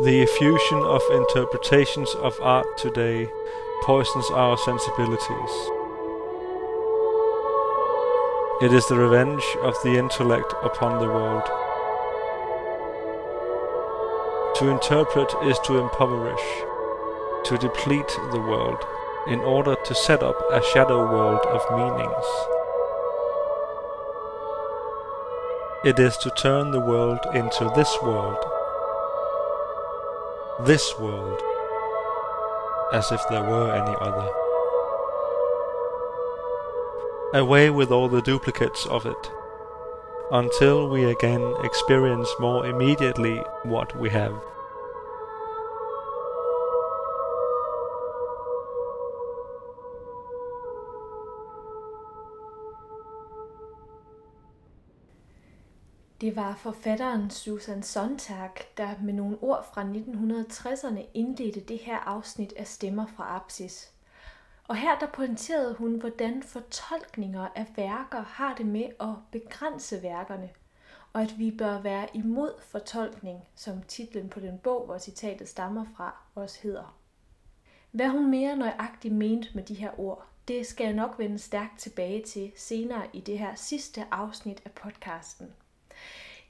The effusion of interpretations of art today poisons our sensibilities. It is the revenge of the intellect upon the world. To interpret is to impoverish, to deplete the world, in order to set up a shadow world of meanings. It is to turn the world into this world. This world. As if there were any other. Away with all the duplicates of it, until we again experience more immediately what we have. Det var forfatteren Susan Sontag, der med nogle ord fra 1960'erne indledte det her afsnit af Stemmer fra Apsis. Og her der pointerede hun, hvordan fortolkninger af værker har det med at begrænse værkerne, og at vi bør være imod fortolkning, som titlen på den bog, hvor citatet stammer fra, også hedder. Hvad hun mere nøjagtigt mente med de her ord, det skal jeg nok vende stærkt tilbage til senere i det her sidste afsnit af podcasten.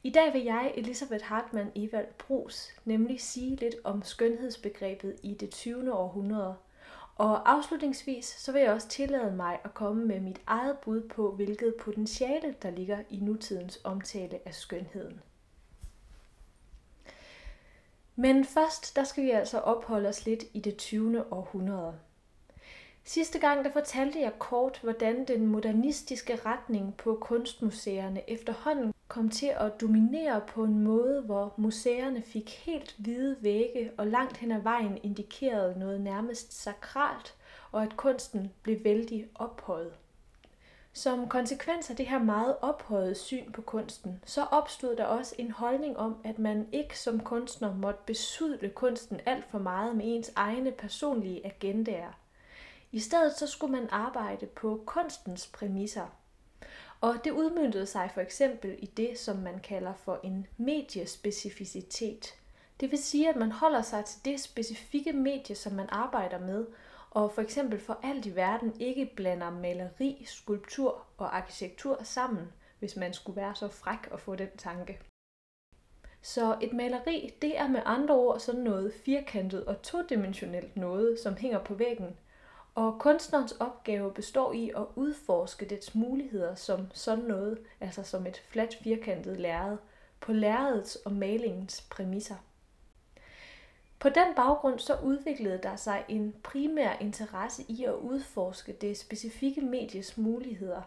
I dag vil jeg, Elisabeth Hartmann Evald Brus, nemlig sige lidt om skønhedsbegrebet i det 20. århundrede. Og afslutningsvis så vil jeg også tillade mig at komme med mit eget bud på, hvilket potentiale der ligger i nutidens omtale af skønheden. Men først, der skal vi altså opholde os lidt i det 20. århundrede. Sidste gang der fortalte jeg kort, hvordan den modernistiske retning på kunstmuseerne efterhånden kom til at dominere på en måde, hvor museerne fik helt hvide vægge og langt hen ad vejen indikerede noget nærmest sakralt, og at kunsten blev vældig ophøjet. Som konsekvens af det her meget ophøjede syn på kunsten, så opstod der også en holdning om, at man ikke som kunstner måtte besudle kunsten alt for meget med ens egne personlige agendaer. I stedet så skulle man arbejde på kunstens præmisser. Og det udmyndtede sig for eksempel i det, som man kalder for en mediespecificitet. Det vil sige, at man holder sig til det specifikke medie, som man arbejder med, og for eksempel for alt i verden ikke blander maleri, skulptur og arkitektur sammen, hvis man skulle være så fræk at få den tanke. Så et maleri, det er med andre ord sådan noget firkantet og todimensionelt noget, som hænger på væggen, og kunstnerens opgave består i at udforske dets muligheder som sådan noget, altså som et fladt firkantet lærred, på lærredets og malingens præmisser. På den baggrund så udviklede der sig en primær interesse i at udforske det specifikke medies muligheder.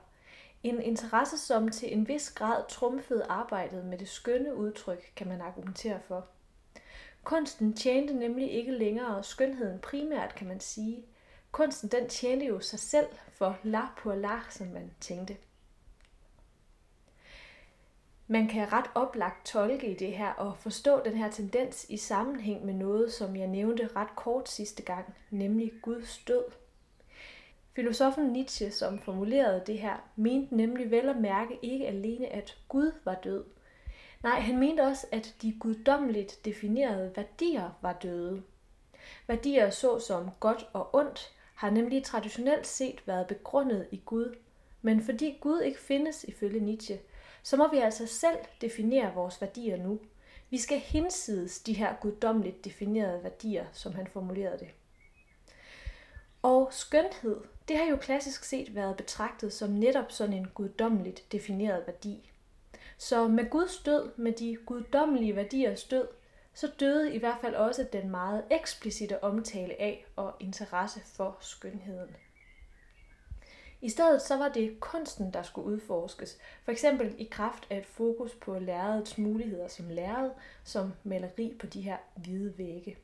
En interesse, som til en vis grad trumfede arbejdet med det skønne udtryk, kan man argumentere for. Kunsten tjente nemlig ikke længere skønheden primært, kan man sige, kunsten den tjente jo sig selv for la pour la, som man tænkte. Man kan ret oplagt tolke i det her og forstå den her tendens i sammenhæng med noget, som jeg nævnte ret kort sidste gang, nemlig Guds død. Filosofen Nietzsche, som formulerede det her, mente nemlig vel at mærke ikke alene, at Gud var død. Nej, han mente også, at de guddommeligt definerede værdier var døde. Værdier så som godt og ondt har nemlig traditionelt set været begrundet i Gud. Men fordi Gud ikke findes ifølge Nietzsche, så må vi altså selv definere vores værdier nu. Vi skal hinsides de her guddommeligt definerede værdier, som han formulerede det. Og skønhed, det har jo klassisk set været betragtet som netop sådan en guddommeligt defineret værdi. Så med Guds død, med de guddommelige værdiers død, så døde i hvert fald også den meget eksplicite omtale af og interesse for skønheden. I stedet så var det kunsten, der skulle udforskes, for eksempel i kraft af et fokus på lærredets muligheder som lærred, som maleri på de her hvide vægge.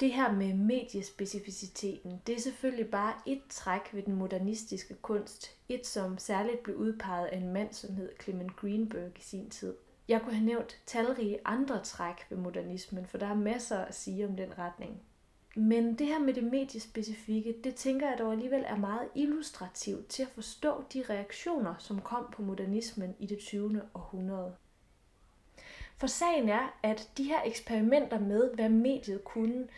Det her med mediespecificiteten, det er selvfølgelig bare et træk ved den modernistiske kunst. Et, som særligt blev udpeget af en mand, som hed Clement Greenberg i sin tid. Jeg kunne have nævnt talrige andre træk ved modernismen, for der er masser at sige om den retning. Men det her med det mediespecifikke, det tænker jeg dog alligevel er meget illustrativt til at forstå de reaktioner, som kom på modernismen i det 20. århundrede. For sagen er, at de her eksperimenter med, hvad mediet kunne,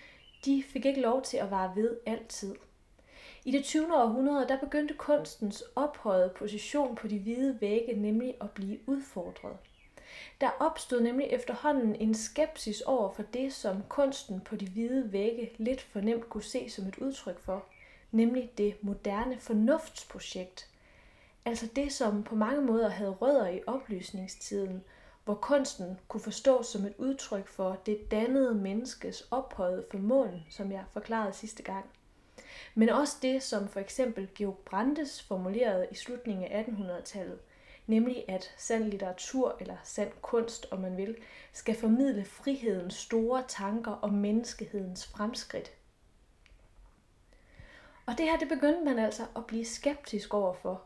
de fik ikke lov til at vare ved altid. I det 20. århundrede der begyndte kunstens ophøjede position på de hvide vægge nemlig at blive udfordret. Der opstod nemlig efterhånden en skepsis over for det, som kunsten på de hvide vægge lidt fornemt kunne se som et udtryk for, nemlig det moderne fornuftsprojekt. Altså det, som på mange måder havde rødder i oplysningstiden, hvor kunsten kunne forstås som et udtryk for det dannede menneskes ophøjede formåen, som jeg forklarede sidste gang. Men også det, som for eksempel Georg Brandes formulerede i slutningen af 1800-tallet, nemlig at sand litteratur, eller sand kunst, om man vil, skal formidle frihedens store tanker og menneskehedens fremskridt. Og det her, det begyndte man altså at blive skeptisk overfor.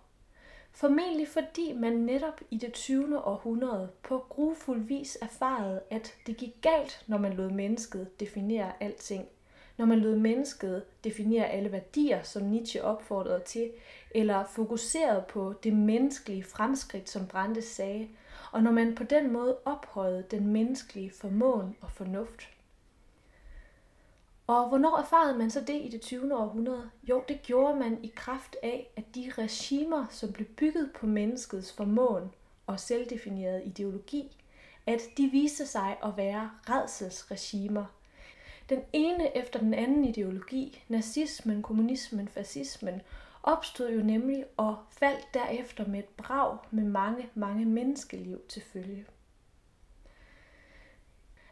Formentlig fordi man netop i det 20. århundrede på grufuld vis erfarede, at det gik galt, når man lod mennesket definere alting – når man lod mennesket definere alle værdier, som Nietzsche opfordrede til, eller fokuseret på det menneskelige fremskridt, som Brandes sagde, og når man på den måde ophøjede den menneskelige formåen og fornuft. Og hvornår erfarede man så det i det 20. århundrede? Jo, det gjorde man i kraft af, at de regimer, som blev bygget på menneskets formåen og selvdefinerede ideologi, at de viste sig at være redselsregimer – den ene efter den anden ideologi, nazismen, kommunismen, fascismen, opstod jo nemlig og faldt derefter med et brag med mange, mange menneskeliv til følge.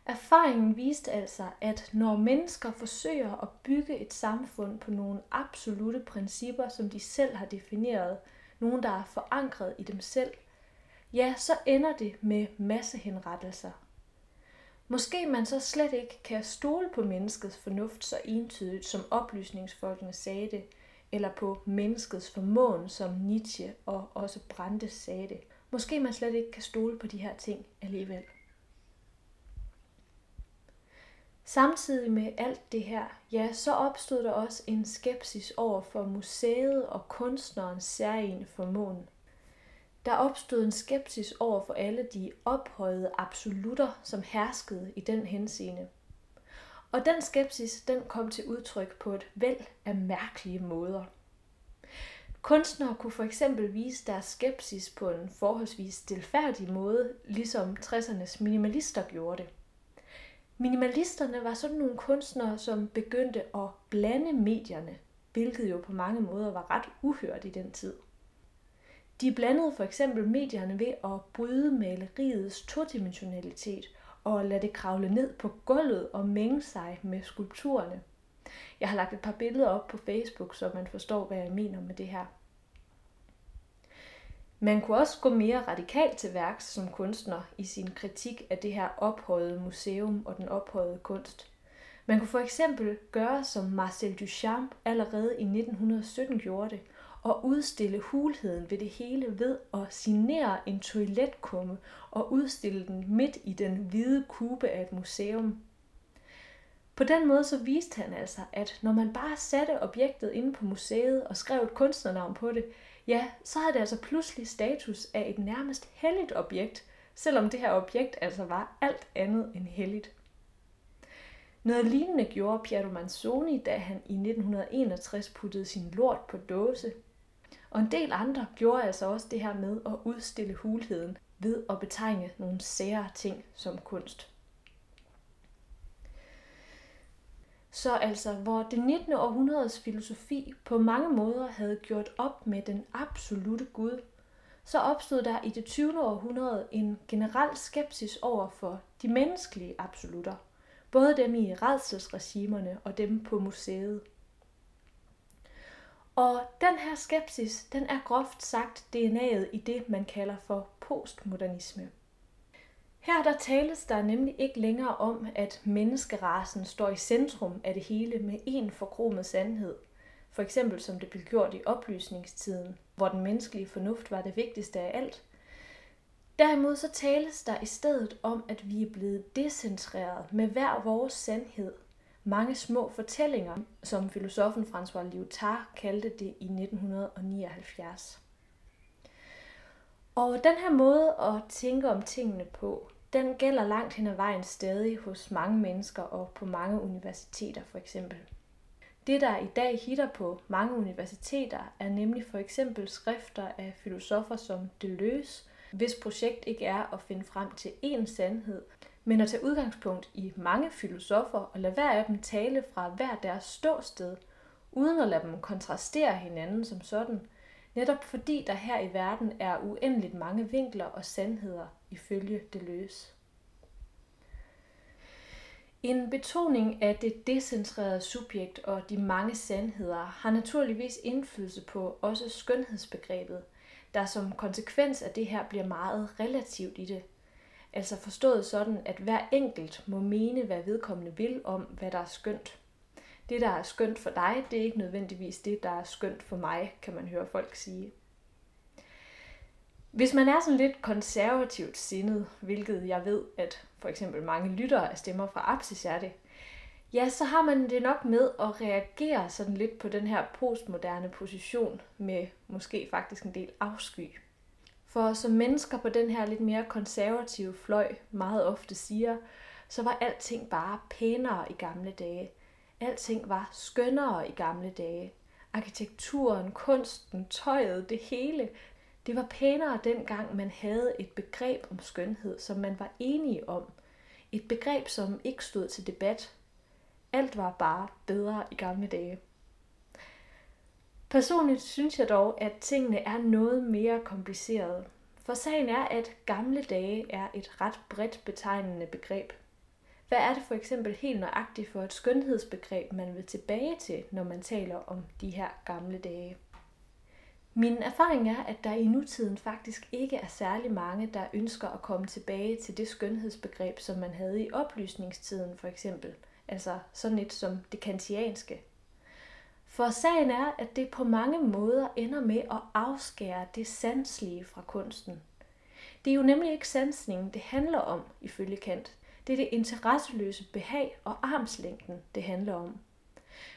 Erfaringen viste altså, at når mennesker forsøger at bygge et samfund på nogle absolute principper, som de selv har defineret, nogle der er forankret i dem selv, ja, så ender det med massehenrettelser Måske man så slet ikke kan stole på menneskets fornuft så entydigt, som oplysningsfolkene sagde det, eller på menneskets formåen, som Nietzsche og også Brandes sagde det. Måske man slet ikke kan stole på de her ting alligevel. Samtidig med alt det her, ja, så opstod der også en skepsis over for museet og kunstnerens særlige formåen. Der opstod en skepsis over for alle de ophøjede absolutter, som herskede i den henseende. Og den skepsis, den kom til udtryk på et væld af mærkelige måder. Kunstnere kunne for eksempel vise deres skepsis på en forholdsvis stilfærdig måde, ligesom 60'ernes minimalister gjorde det. Minimalisterne var sådan nogle kunstnere, som begyndte at blande medierne, hvilket jo på mange måder var ret uhørt i den tid. De blandede for eksempel medierne ved at bryde maleriets todimensionalitet og lade det kravle ned på gulvet og mænge sig med skulpturerne. Jeg har lagt et par billeder op på Facebook, så man forstår, hvad jeg mener med det her. Man kunne også gå mere radikalt til værks som kunstner i sin kritik af det her ophøjede museum og den ophøjede kunst. Man kunne for eksempel gøre, som Marcel Duchamp allerede i 1917 gjorde det, og udstille hulheden ved det hele ved at signere en toiletkumme og udstille den midt i den hvide kube af et museum. På den måde så viste han altså, at når man bare satte objektet inde på museet og skrev et kunstnernavn på det, ja, så havde det altså pludselig status af et nærmest helligt objekt, selvom det her objekt altså var alt andet end helligt. Noget lignende gjorde Piero Manzoni, da han i 1961 puttede sin lort på dåse og en del andre gjorde altså også det her med at udstille hulheden ved at betegne nogle sære ting som kunst. Så altså, hvor det 19. århundredes filosofi på mange måder havde gjort op med den absolute Gud, så opstod der i det 20. århundrede en generel skepsis over for de menneskelige absolutter, både dem i redselsregimerne og dem på museet. Og den her skepsis, den er groft sagt DNA'et i det, man kalder for postmodernisme. Her der tales der nemlig ikke længere om, at menneskerasen står i centrum af det hele med en forkromet sandhed. For eksempel som det blev gjort i oplysningstiden, hvor den menneskelige fornuft var det vigtigste af alt. Derimod så tales der i stedet om, at vi er blevet decentreret med hver vores sandhed – mange små fortællinger, som filosofen François Lyotard kaldte det i 1979. Og den her måde at tænke om tingene på, den gælder langt hen ad vejen stadig hos mange mennesker og på mange universiteter for eksempel. Det, der i dag hitter på mange universiteter, er nemlig for eksempel skrifter af filosofer som Deleuze, hvis projekt ikke er at finde frem til én sandhed, men at tage udgangspunkt i mange filosofer og lade hver af dem tale fra hver deres ståsted, uden at lade dem kontrastere hinanden som sådan, netop fordi der her i verden er uendeligt mange vinkler og sandheder ifølge Deleuze. En betoning af det decentrerede subjekt og de mange sandheder har naturligvis indflydelse på også skønhedsbegrebet, der som konsekvens af det her bliver meget relativt i det. Altså forstået sådan, at hver enkelt må mene, hvad vedkommende vil om, hvad der er skønt. Det, der er skønt for dig, det er ikke nødvendigvis det, der er skønt for mig, kan man høre folk sige. Hvis man er sådan lidt konservativt sindet, hvilket jeg ved, at for eksempel mange lyttere af stemmer fra Apsishjerte, ja, så har man det nok med at reagere sådan lidt på den her postmoderne position med måske faktisk en del afsky. For som mennesker på den her lidt mere konservative fløj meget ofte siger, så var alting bare pænere i gamle dage. Alting var skønnere i gamle dage. Arkitekturen, kunsten, tøjet, det hele, det var pænere dengang, man havde et begreb om skønhed, som man var enige om. Et begreb, som ikke stod til debat. Alt var bare bedre i gamle dage. Personligt synes jeg dog, at tingene er noget mere komplicerede. For sagen er, at gamle dage er et ret bredt betegnende begreb. Hvad er det for eksempel helt nøjagtigt for et skønhedsbegreb, man vil tilbage til, når man taler om de her gamle dage? Min erfaring er, at der i nutiden faktisk ikke er særlig mange, der ønsker at komme tilbage til det skønhedsbegreb, som man havde i oplysningstiden for eksempel. Altså sådan et som det kantianske. For sagen er, at det på mange måder ender med at afskære det sanslige fra kunsten. Det er jo nemlig ikke sansningen, det handler om, ifølge Kant. Det er det interesseløse behag og armslængden, det handler om.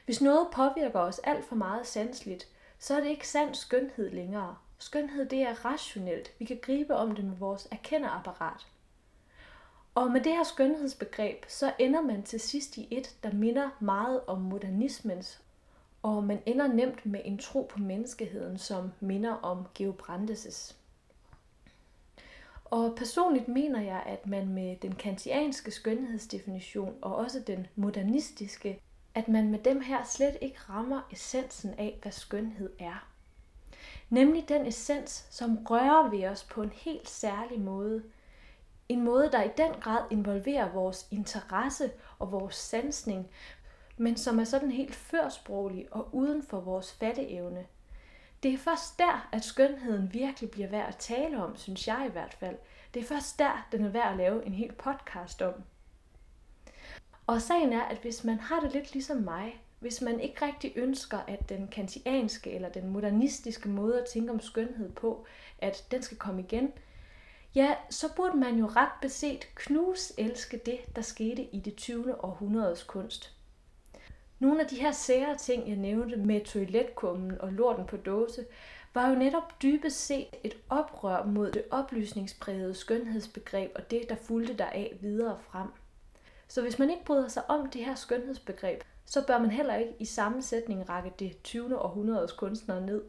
Hvis noget påvirker os alt for meget sansligt, så er det ikke sand skønhed længere. Skønhed det er rationelt. Vi kan gribe om det med vores erkenderapparat. Og med det her skønhedsbegreb, så ender man til sidst i et, der minder meget om modernismens, og man ender nemt med en tro på menneskeheden, som minder om Georg Brandes'. Og personligt mener jeg, at man med den kantianske skønhedsdefinition og også den modernistiske at man med dem her slet ikke rammer essensen af, hvad skønhed er. Nemlig den essens, som rører ved os på en helt særlig måde. En måde, der i den grad involverer vores interesse og vores sansning, men som er sådan helt førsproglig og uden for vores fatteevne. Det er først der, at skønheden virkelig bliver værd at tale om, synes jeg i hvert fald. Det er først der, den er værd at lave en hel podcast om. Og sagen er, at hvis man har det lidt ligesom mig, hvis man ikke rigtig ønsker, at den kantianske eller den modernistiske måde at tænke om skønhed på, at den skal komme igen, ja, så burde man jo ret beset knus elske det, der skete i det 20. århundredes kunst. Nogle af de her sære ting, jeg nævnte med toiletkummen og lorten på dåse, var jo netop dybest set et oprør mod det oplysningsprægede skønhedsbegreb og det, der fulgte deraf videre frem. Så hvis man ikke bryder sig om det her skønhedsbegreb, så bør man heller ikke i samme sætning række det 20. århundredes kunstnere ned.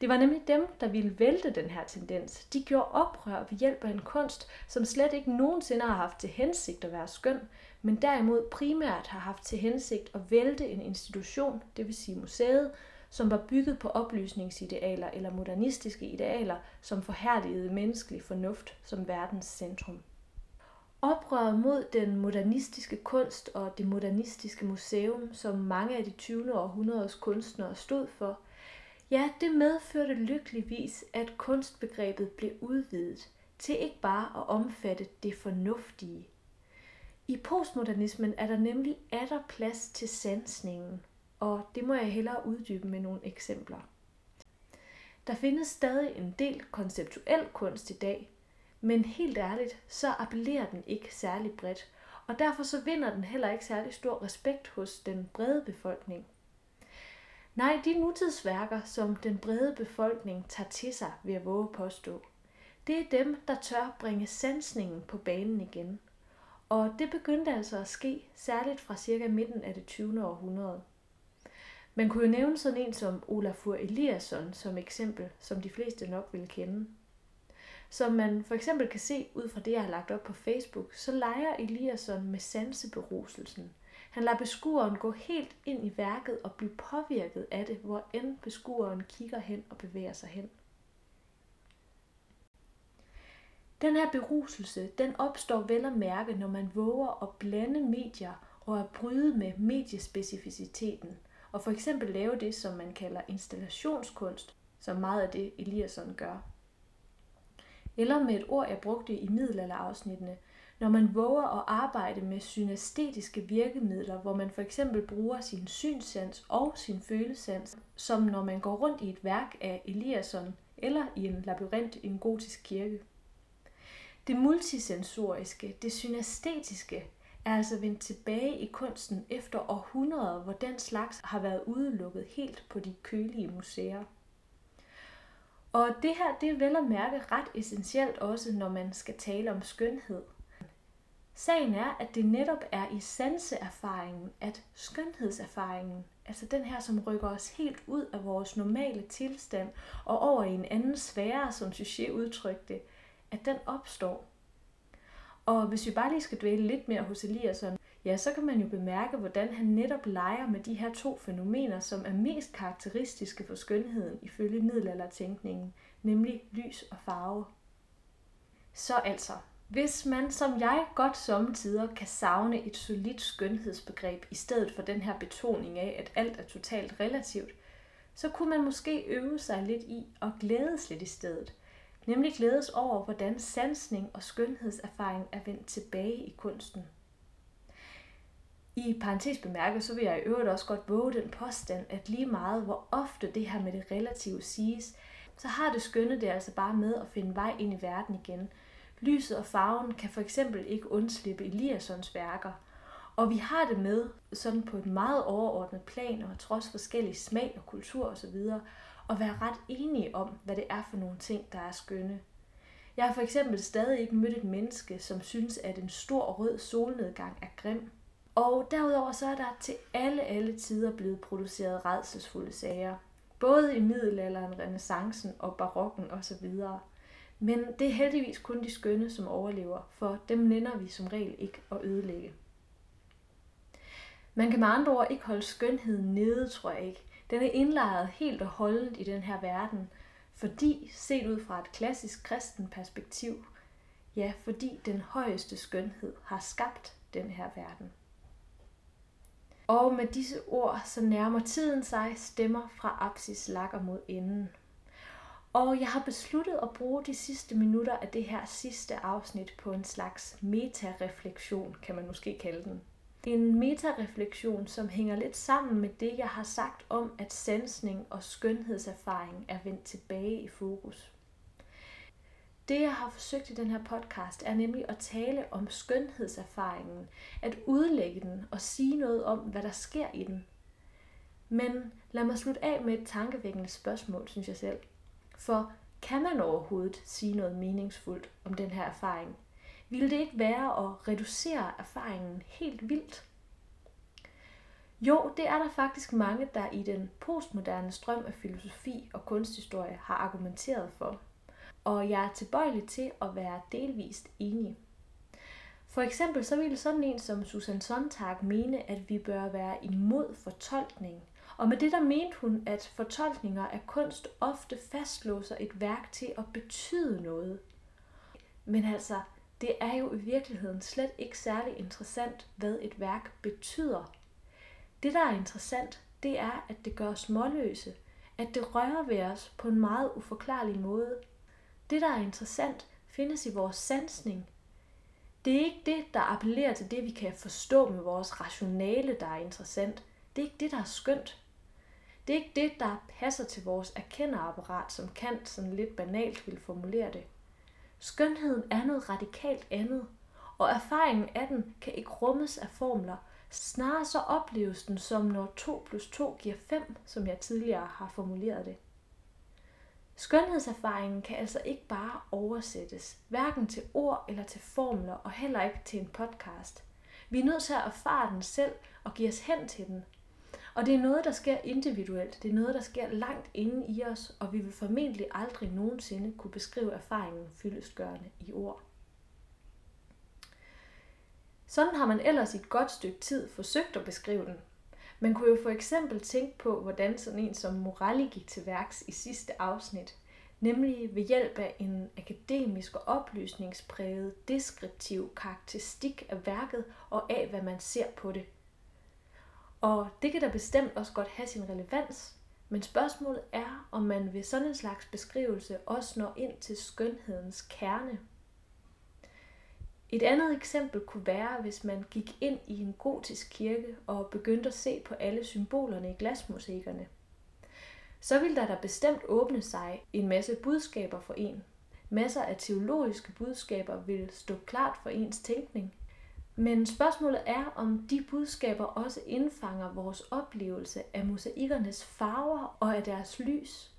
Det var nemlig dem, der ville vælte den her tendens. De gjorde oprør ved hjælp af en kunst, som slet ikke nogensinde har haft til hensigt at være skøn, men derimod primært har haft til hensigt at vælte en institution, det vil sige museet, som var bygget på oplysningsidealer eller modernistiske idealer, som forhærligede menneskelig fornuft som verdens centrum. Oprøret mod den modernistiske kunst og det modernistiske museum, som mange af de 20. århundredes kunstnere stod for, ja, det medførte lykkeligvis, at kunstbegrebet blev udvidet til ikke bare at omfatte det fornuftige. I postmodernismen er der nemlig atter plads til sansningen, og det må jeg hellere uddybe med nogle eksempler. Der findes stadig en del konceptuel kunst i dag, men helt ærligt, så appellerer den ikke særlig bredt, og derfor så vinder den heller ikke særlig stor respekt hos den brede befolkning. Nej, de nutidsværker, som den brede befolkning tager til sig, vil jeg våge påstå, det er dem, der tør bringe sansningen på banen igen. Og det begyndte altså at ske, særligt fra cirka midten af det 20. århundrede. Man kunne jo nævne sådan en som Olafur Eliasson som eksempel, som de fleste nok vil kende. Som man for eksempel kan se ud fra det, jeg har lagt op på Facebook, så leger Eliasson med sanseberuselsen. Han lader beskueren gå helt ind i værket og blive påvirket af det, hvor end beskueren kigger hen og bevæger sig hen. Den her beruselse, den opstår vel at mærke, når man våger at blande medier og at bryde med mediespecificiteten, og for eksempel lave det, som man kalder installationskunst, som meget af det Eliasson gør. Eller med et ord, jeg brugte i middelalderafsnittene, når man våger at arbejde med synæstetiske virkemidler, hvor man for eksempel bruger sin synssans og sin følesans, som når man går rundt i et værk af Eliasson eller i en labyrint i en gotisk kirke. Det multisensoriske, det synæstetiske, er altså vendt tilbage i kunsten efter århundreder, hvor den slags har været udelukket helt på de kølige museer. Og det her, det er vel at mærke ret essentielt også, når man skal tale om skønhed. Sagen er, at det netop er i sanseerfaringen, at skønhedserfaringen, altså den her, som rykker os helt ud af vores normale tilstand og over i en anden sfære, som Suchet udtrykte, at den opstår. Og hvis vi bare lige skal dvæle lidt mere hos Eliasson, ja, så kan man jo bemærke, hvordan han netop leger med de her to fænomener, som er mest karakteristiske for skønheden ifølge middelaldertænkningen, nemlig lys og farve. Så altså, hvis man som jeg godt sommetider kan savne et solidt skønhedsbegreb i stedet for den her betoning af, at alt er totalt relativt, så kunne man måske øve sig lidt i at glædes lidt i stedet – nemlig glædes over, hvordan sansning og skønhedserfaring er vendt tilbage i kunsten. I parentes bemærket, så vil jeg i øvrigt også godt våge den påstand, at lige meget hvor ofte det her med det relative siges, så har det skønne det altså bare med at finde vej ind i verden igen. Lyset og farven kan for eksempel ikke undslippe Eliassons værker, og vi har det med sådan på et meget overordnet plan og trods forskellige smag og kultur osv og være ret enige om, hvad det er for nogle ting, der er skønne. Jeg har for eksempel stadig ikke mødt et menneske, som synes, at en stor rød solnedgang er grim. Og derudover så er der til alle, alle tider blevet produceret redselsfulde sager. Både i middelalderen, renaissancen og barokken osv. Men det er heldigvis kun de skønne, som overlever, for dem nænder vi som regel ikke at ødelægge. Man kan med andre ord ikke holde skønheden nede, tror jeg ikke. Den er indlejret helt og holdent i den her verden, fordi set ud fra et klassisk kristen perspektiv, ja, fordi den højeste skønhed har skabt den her verden. Og med disse ord, så nærmer tiden sig stemmer fra apsis lakker mod enden. Og jeg har besluttet at bruge de sidste minutter af det her sidste afsnit på en slags metareflektion, kan man måske kalde den. En metareflektion, som hænger lidt sammen med det, jeg har sagt om, at sansning og skønhedserfaring er vendt tilbage i fokus. Det, jeg har forsøgt i den her podcast, er nemlig at tale om skønhedserfaringen, at udlægge den og sige noget om, hvad der sker i den. Men lad mig slutte af med et tankevækkende spørgsmål, synes jeg selv. For kan man overhovedet sige noget meningsfuldt om den her erfaring? Ville det ikke være at reducere erfaringen helt vildt? Jo, det er der faktisk mange, der i den postmoderne strøm af filosofi og kunsthistorie har argumenteret for. Og jeg er tilbøjelig til at være delvist enig. For eksempel så ville sådan en som Susan Sontag mene, at vi bør være imod fortolkning. Og med det der mente hun, at fortolkninger af kunst ofte fastlåser et værk til at betyde noget. Men altså, det er jo i virkeligheden slet ikke særlig interessant, hvad et værk betyder. Det, der er interessant, det er, at det gør os småløse, at det rører ved os på en meget uforklarlig måde. Det, der er interessant, findes i vores sansning. Det er ikke det, der appellerer til det, vi kan forstå med vores rationale, der er interessant. Det er ikke det, der er skønt. Det er ikke det, der passer til vores erkenderapparat, som Kant sådan lidt banalt vil formulere det. Skønheden er noget radikalt andet, og erfaringen af den kan ikke rummes af formler. Snarere så opleves den som når 2 plus 2 giver 5, som jeg tidligere har formuleret det. Skønhedserfaringen kan altså ikke bare oversættes, hverken til ord eller til formler, og heller ikke til en podcast. Vi er nødt til at erfare den selv og give os hen til den. Og det er noget, der sker individuelt. Det er noget, der sker langt inde i os, og vi vil formentlig aldrig nogensinde kunne beskrive erfaringen fyldestgørende i ord. Sådan har man ellers i et godt stykke tid forsøgt at beskrive den. Man kunne jo for eksempel tænke på, hvordan sådan en som Morelli gik til værks i sidste afsnit, nemlig ved hjælp af en akademisk og oplysningspræget deskriptiv karakteristik af værket og af, hvad man ser på det. Og det kan da bestemt også godt have sin relevans, men spørgsmålet er, om man ved sådan en slags beskrivelse også når ind til skønhedens kerne. Et andet eksempel kunne være, hvis man gik ind i en gotisk kirke og begyndte at se på alle symbolerne i glasmusikerne. Så ville der da bestemt åbne sig en masse budskaber for en. Masser af teologiske budskaber vil stå klart for ens tænkning. Men spørgsmålet er, om de budskaber også indfanger vores oplevelse af mosaikernes farver og af deres lys.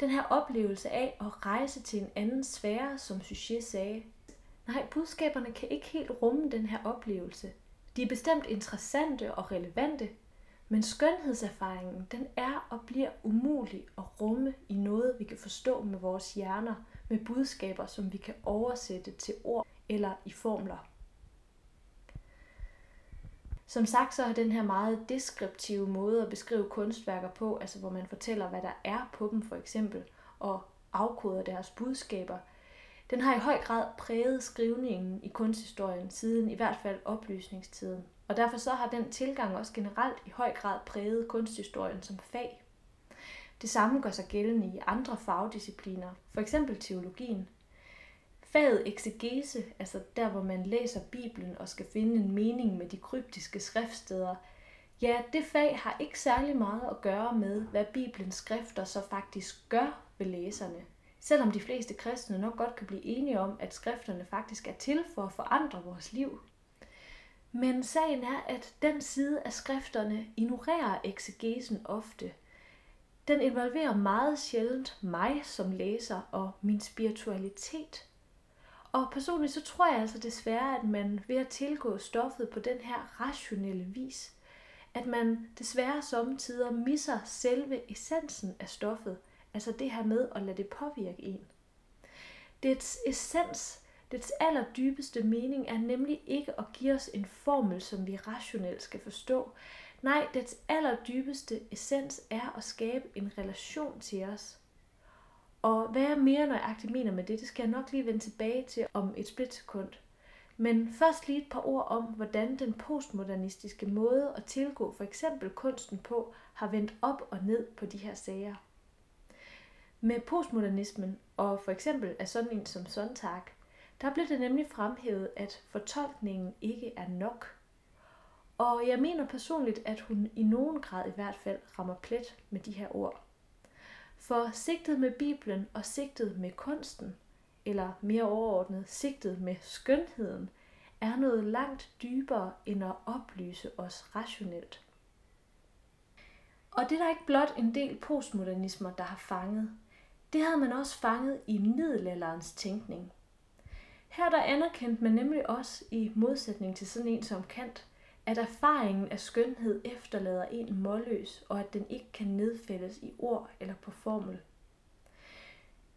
Den her oplevelse af at rejse til en anden sfære, som Suchet sagde, Nej, budskaberne kan ikke helt rumme den her oplevelse. De er bestemt interessante og relevante, men skønhedserfaringen, den er og bliver umulig at rumme i noget, vi kan forstå med vores hjerner, med budskaber, som vi kan oversætte til ord eller i formler. Som sagt, så har den her meget deskriptive måde at beskrive kunstværker på, altså hvor man fortæller, hvad der er på dem for eksempel, og afkoder deres budskaber, den har i høj grad præget skrivningen i kunsthistorien siden i hvert fald oplysningstiden. Og derfor så har den tilgang også generelt i høj grad præget kunsthistorien som fag. Det samme gør sig gældende i andre fagdiscipliner, for eksempel teologien. Faget eksegese, altså der hvor man læser Bibelen og skal finde en mening med de kryptiske skriftsteder, ja, det fag har ikke særlig meget at gøre med, hvad Bibelens skrifter så faktisk gør ved læserne – Selvom de fleste kristne nok godt kan blive enige om, at skrifterne faktisk er til for at forandre vores liv. Men sagen er, at den side af skrifterne ignorerer eksegesen ofte. Den involverer meget sjældent mig som læser og min spiritualitet. Og personligt så tror jeg altså desværre, at man ved at tilgå stoffet på den her rationelle vis, at man desværre samtidig misser selve essensen af stoffet – Altså det her med at lade det påvirke en. Dets essens, dets allerdybeste mening er nemlig ikke at give os en formel, som vi rationelt skal forstå. Nej, dets allerdybeste essens er at skabe en relation til os. Og hvad jeg mere nøjagtigt mener med det, det skal jeg nok lige vende tilbage til om et splitsekund. Men først lige et par ord om, hvordan den postmodernistiske måde at tilgå for eksempel kunsten på har vendt op og ned på de her sager. Med postmodernismen og for eksempel af sådan en som Sontag, der blev det nemlig fremhævet, at fortolkningen ikke er nok. Og jeg mener personligt, at hun i nogen grad i hvert fald rammer plet med de her ord. For sigtet med Bibelen og sigtet med kunsten, eller mere overordnet sigtet med skønheden, er noget langt dybere end at oplyse os rationelt. Og det er der ikke blot en del postmodernismer, der har fanget. Det havde man også fanget i middelalderens tænkning. Her der anerkendte man nemlig også, i modsætning til sådan en som Kant, at erfaringen af skønhed efterlader en målløs, og at den ikke kan nedfældes i ord eller på formel.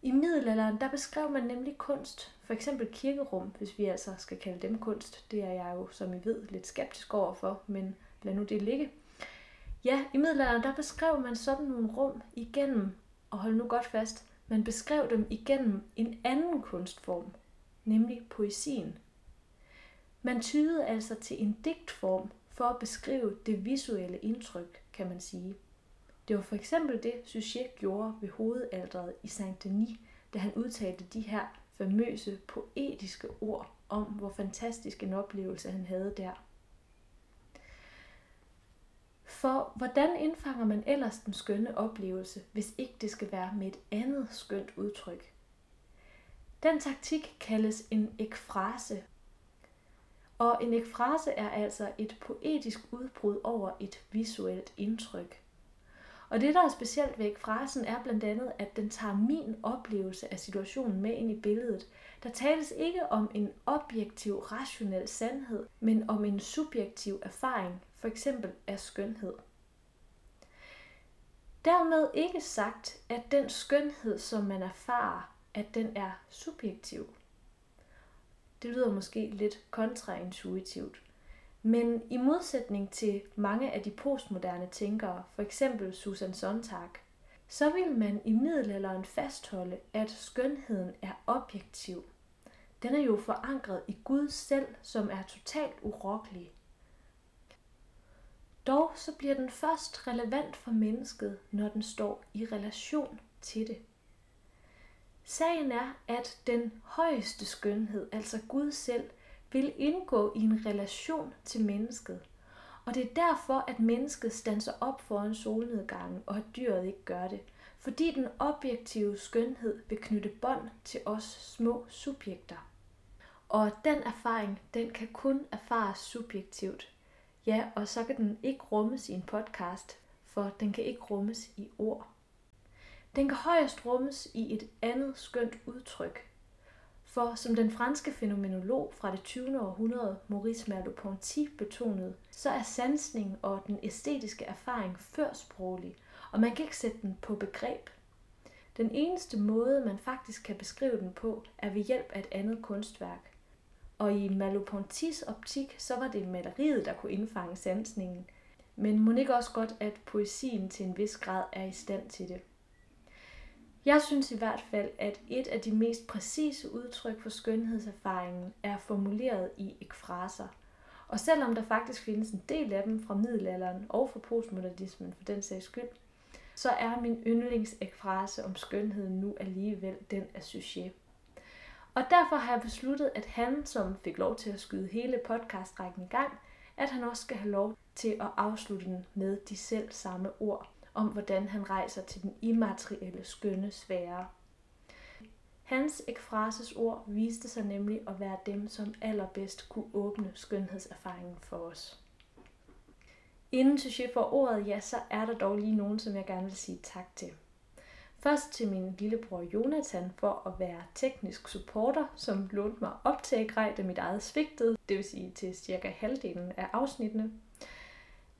I middelalderen der beskrev man nemlig kunst, for eksempel kirkerum, hvis vi altså skal kalde dem kunst. Det er jeg jo, som I ved, lidt skeptisk overfor, men lad nu det ligge. Ja, i middelalderen der beskrev man sådan nogle rum igennem og hold nu godt fast, man beskrev dem igennem en anden kunstform, nemlig poesien. Man tydede altså til en digtform for at beskrive det visuelle indtryk, kan man sige. Det var for eksempel det, Suchet gjorde ved hovedalderet i Saint-Denis, da han udtalte de her famøse poetiske ord om, hvor fantastisk en oplevelse han havde der. For hvordan indfanger man ellers den skønne oplevelse, hvis ikke det skal være med et andet skønt udtryk? Den taktik kaldes en ekfrase. Og en ekfrase er altså et poetisk udbrud over et visuelt indtryk. Og det, der er specielt ved ekfrasen, er blandt andet, at den tager min oplevelse af situationen med ind i billedet. Der tales ikke om en objektiv, rationel sandhed, men om en subjektiv erfaring, for eksempel af skønhed. Dermed ikke sagt, at den skønhed, som man erfarer, at den er subjektiv. Det lyder måske lidt kontraintuitivt. Men i modsætning til mange af de postmoderne tænkere, for eksempel Susan Sontag, så vil man i middelalderen fastholde, at skønheden er objektiv. Den er jo forankret i Gud selv, som er totalt urokkelig. Dog så bliver den først relevant for mennesket, når den står i relation til det. Sagen er, at den højeste skønhed, altså Gud selv, vil indgå i en relation til mennesket. Og det er derfor, at mennesket standser op foran solnedgangen, og at dyret ikke gør det. Fordi den objektive skønhed vil knytte bånd til os små subjekter. Og den erfaring, den kan kun erfares subjektivt. Ja, og så kan den ikke rummes i en podcast, for den kan ikke rummes i ord. Den kan højst rummes i et andet skønt udtryk. For som den franske fænomenolog fra det 20. århundrede, Maurice Merleau-Ponty, betonede, så er sansning og den æstetiske erfaring førsproglig, og man kan ikke sætte den på begreb. Den eneste måde, man faktisk kan beskrive den på, er ved hjælp af et andet kunstværk. Og i Merleau-Pontys optik, så var det maleriet, der kunne indfange sansningen. Men må ikke også godt, at poesien til en vis grad er i stand til det. Jeg synes i hvert fald, at et af de mest præcise udtryk for skønhedserfaringen er formuleret i ekfraser. Og selvom der faktisk findes en del af dem fra middelalderen og fra postmodernismen for den sags skyld, så er min yndlingsekfrase om skønheden nu alligevel den af Suchet. Og derfor har jeg besluttet, at han, som fik lov til at skyde hele podcastrækken i gang, at han også skal have lov til at afslutte den med de selv samme ord om, hvordan han rejser til den immaterielle skønne sfære. Hans ekfrases ord viste sig nemlig at være dem, som allerbedst kunne åbne skønhedserfaringen for os. Inden Touché får ordet, ja, så er der dog lige nogen, som jeg gerne vil sige tak til. Først til min lillebror Jonathan for at være teknisk supporter, som lånte mig optagegrej, da mit eget svigtede, det vil sige til cirka halvdelen af afsnittene.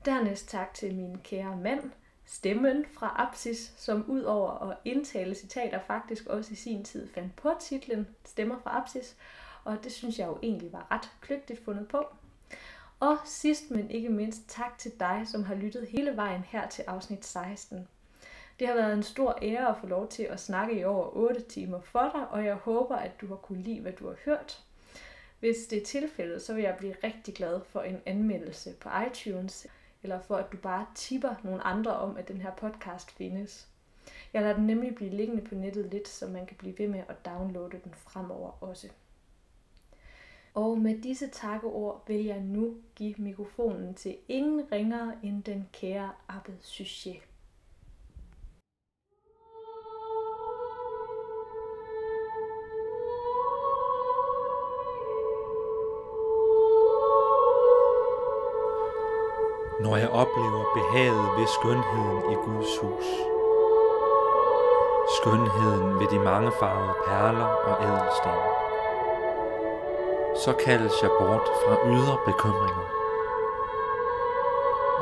Dernæst tak til min kære mand, stemmen fra Apsis, som ud over at indtale citater faktisk også i sin tid fandt på titlen Stemmer fra Apsis, og det synes jeg jo egentlig var ret kløgtigt fundet på. Og sidst men ikke mindst tak til dig, som har lyttet hele vejen her til afsnit 16. Det har været en stor ære at få lov til at snakke i over 8 timer for dig, og jeg håber, at du har kunne lide, hvad du har hørt. Hvis det er tilfældet, så vil jeg blive rigtig glad for en anmeldelse på iTunes, eller for at du bare tipper nogle andre om, at den her podcast findes. Jeg lader den nemlig blive liggende på nettet lidt, så man kan blive ved med at downloade den fremover også. Og med disse takkeord vil jeg nu give mikrofonen til ingen ringere end den kære Abbe Suchet. Når jeg oplever behaget ved skønheden i Guds hus. Skønheden ved de mangefarvede perler og ædelsten. Så kaldes jeg bort fra ydre bekymringer.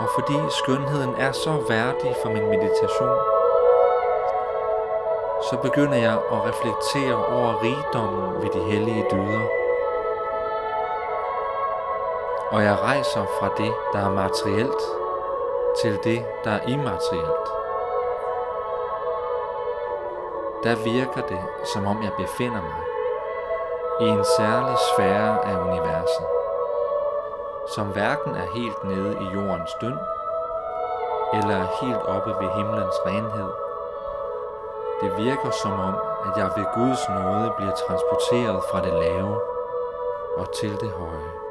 Og fordi skønheden er så værdig for min meditation, så begynder jeg at reflektere over rigdommen ved de hellige dyder og jeg rejser fra det, der er materielt, til det, der er immaterielt. Der virker det, som om jeg befinder mig i en særlig sfære af universet, som hverken er helt nede i jordens døn, eller er helt oppe ved himlens renhed. Det virker som om, at jeg ved Guds nåde bliver transporteret fra det lave og til det høje.